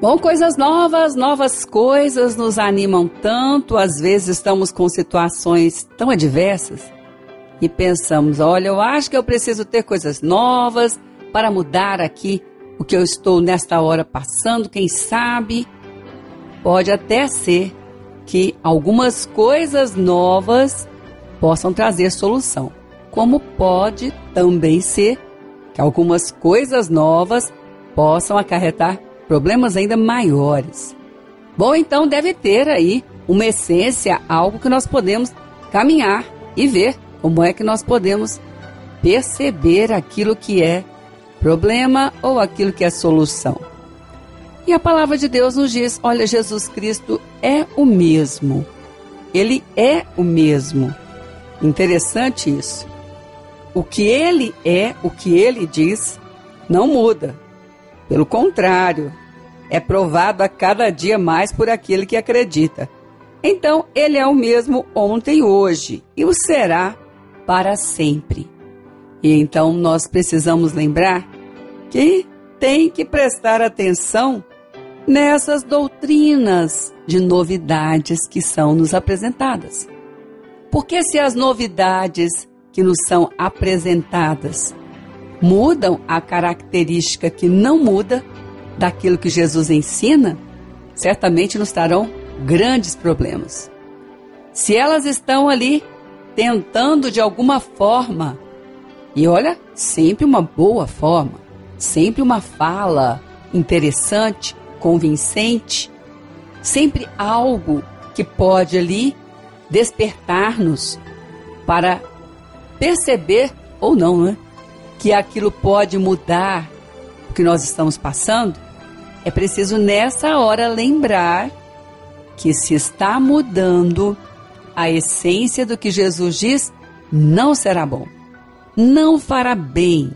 Bom, coisas novas, novas coisas nos animam tanto. Às vezes estamos com situações tão adversas e pensamos: olha, eu acho que eu preciso ter coisas novas para mudar aqui o que eu estou nesta hora passando. Quem sabe pode até ser que algumas coisas novas possam trazer solução, como pode também ser que algumas coisas novas possam acarretar problemas ainda maiores. Bom, então deve ter aí uma essência, algo que nós podemos caminhar e ver como é que nós podemos perceber aquilo que é problema ou aquilo que é solução. E a palavra de Deus nos diz: olha, Jesus Cristo é o mesmo. Ele é o mesmo. Interessante isso. O que ele é, o que ele diz, não muda. Pelo contrário, é provado a cada dia mais por aquele que acredita. Então, ele é o mesmo ontem, hoje e o será para sempre. E então nós precisamos lembrar que tem que prestar atenção nessas doutrinas de novidades que são nos apresentadas. Porque se as novidades que nos são apresentadas mudam a característica que não muda daquilo que Jesus ensina, certamente nos trarão grandes problemas. Se elas estão ali tentando de alguma forma, e olha, sempre uma boa forma, sempre uma fala interessante, convincente, sempre algo que pode ali despertar-nos para perceber ou não, né? que aquilo pode mudar o que nós estamos passando, é preciso nessa hora lembrar que se está mudando a essência do que Jesus diz, não será bom, não fará bem.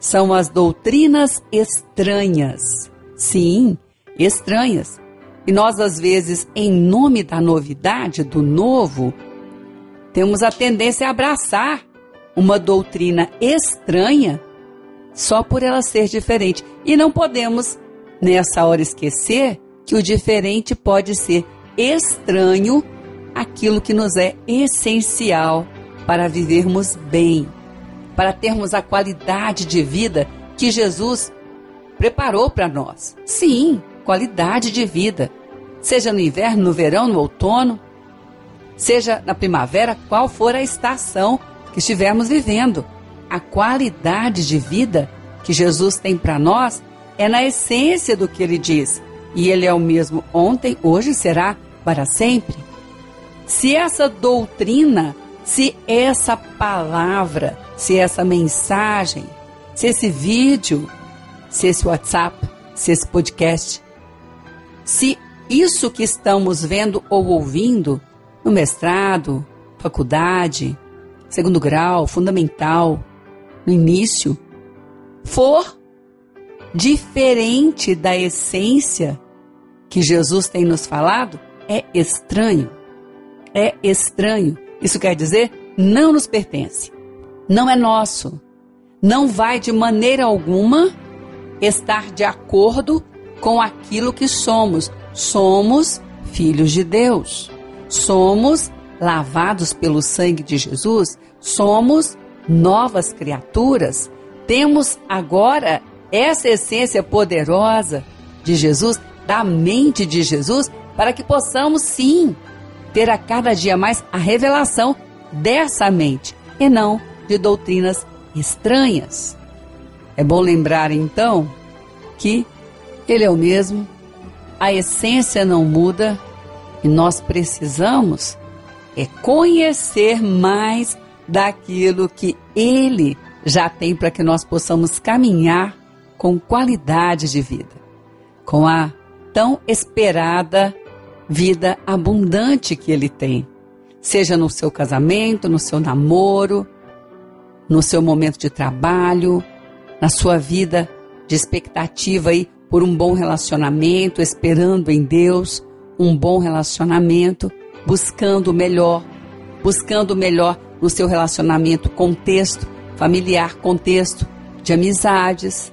São as doutrinas estranhas. Sim, estranhas. E nós, às vezes, em nome da novidade, do novo, temos a tendência a abraçar uma doutrina estranha só por ela ser diferente. E não podemos, nessa hora, esquecer que o diferente pode ser estranho aquilo que nos é essencial para vivermos bem, para termos a qualidade de vida que Jesus preparou para nós. Sim, qualidade de vida. Seja no inverno, no verão, no outono, seja na primavera, qual for a estação que estivermos vivendo. A qualidade de vida que Jesus tem para nós é na essência do que ele diz. E ele é o mesmo ontem, hoje será para sempre. Se essa doutrina, se essa palavra, se essa mensagem, se esse vídeo, se esse WhatsApp, se esse podcast, se isso que estamos vendo ou ouvindo no mestrado, faculdade, segundo grau, fundamental, no início, for diferente da essência que Jesus tem nos falado, é estranho. É estranho. Isso quer dizer, não nos pertence. Não é nosso. Não vai de maneira alguma estar de acordo com aquilo que somos. Somos filhos de Deus. Somos lavados pelo sangue de Jesus, somos novas criaturas. Temos agora essa essência poderosa de Jesus, da mente de Jesus, para que possamos sim ter a cada dia mais a revelação dessa mente e não de doutrinas estranhas. É bom lembrar então que Ele é o mesmo, a essência não muda e nós precisamos é conhecer mais daquilo que Ele já tem para que nós possamos caminhar com qualidade de vida, com a tão esperada vida abundante que Ele tem, seja no seu casamento, no seu namoro, no seu momento de trabalho, na sua vida de expectativa aí por um bom relacionamento, esperando em Deus um bom relacionamento buscando o melhor, buscando o melhor no seu relacionamento, contexto familiar, contexto de amizades.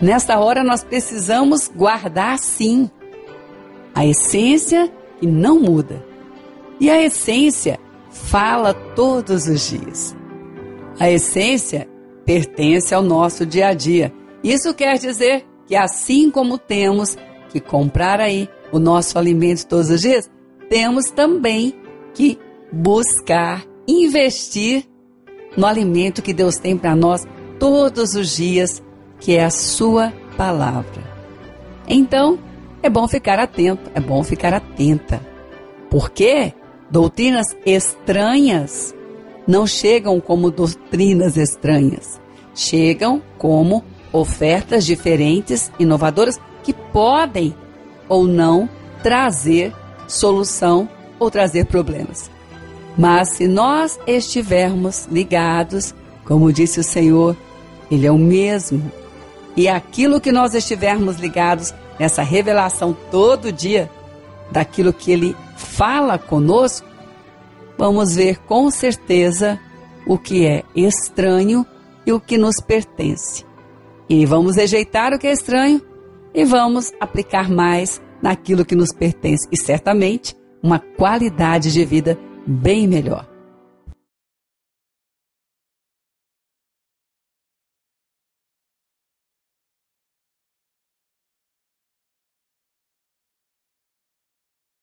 Nesta hora nós precisamos guardar sim a essência que não muda. E a essência fala todos os dias. A essência pertence ao nosso dia a dia. Isso quer dizer que assim como temos que comprar aí o nosso alimento todos os dias, temos também que buscar investir no alimento que Deus tem para nós todos os dias, que é a Sua palavra. Então, é bom ficar atento, é bom ficar atenta. Porque doutrinas estranhas não chegam como doutrinas estranhas, chegam como ofertas diferentes, inovadoras, que podem ou não trazer solução ou trazer problemas. Mas se nós estivermos ligados, como disse o Senhor, Ele é o mesmo. E aquilo que nós estivermos ligados nessa revelação todo dia, daquilo que Ele fala conosco, vamos ver com certeza o que é estranho e o que nos pertence. E vamos rejeitar o que é estranho e vamos aplicar mais naquilo que nos pertence e certamente uma qualidade de vida bem melhor.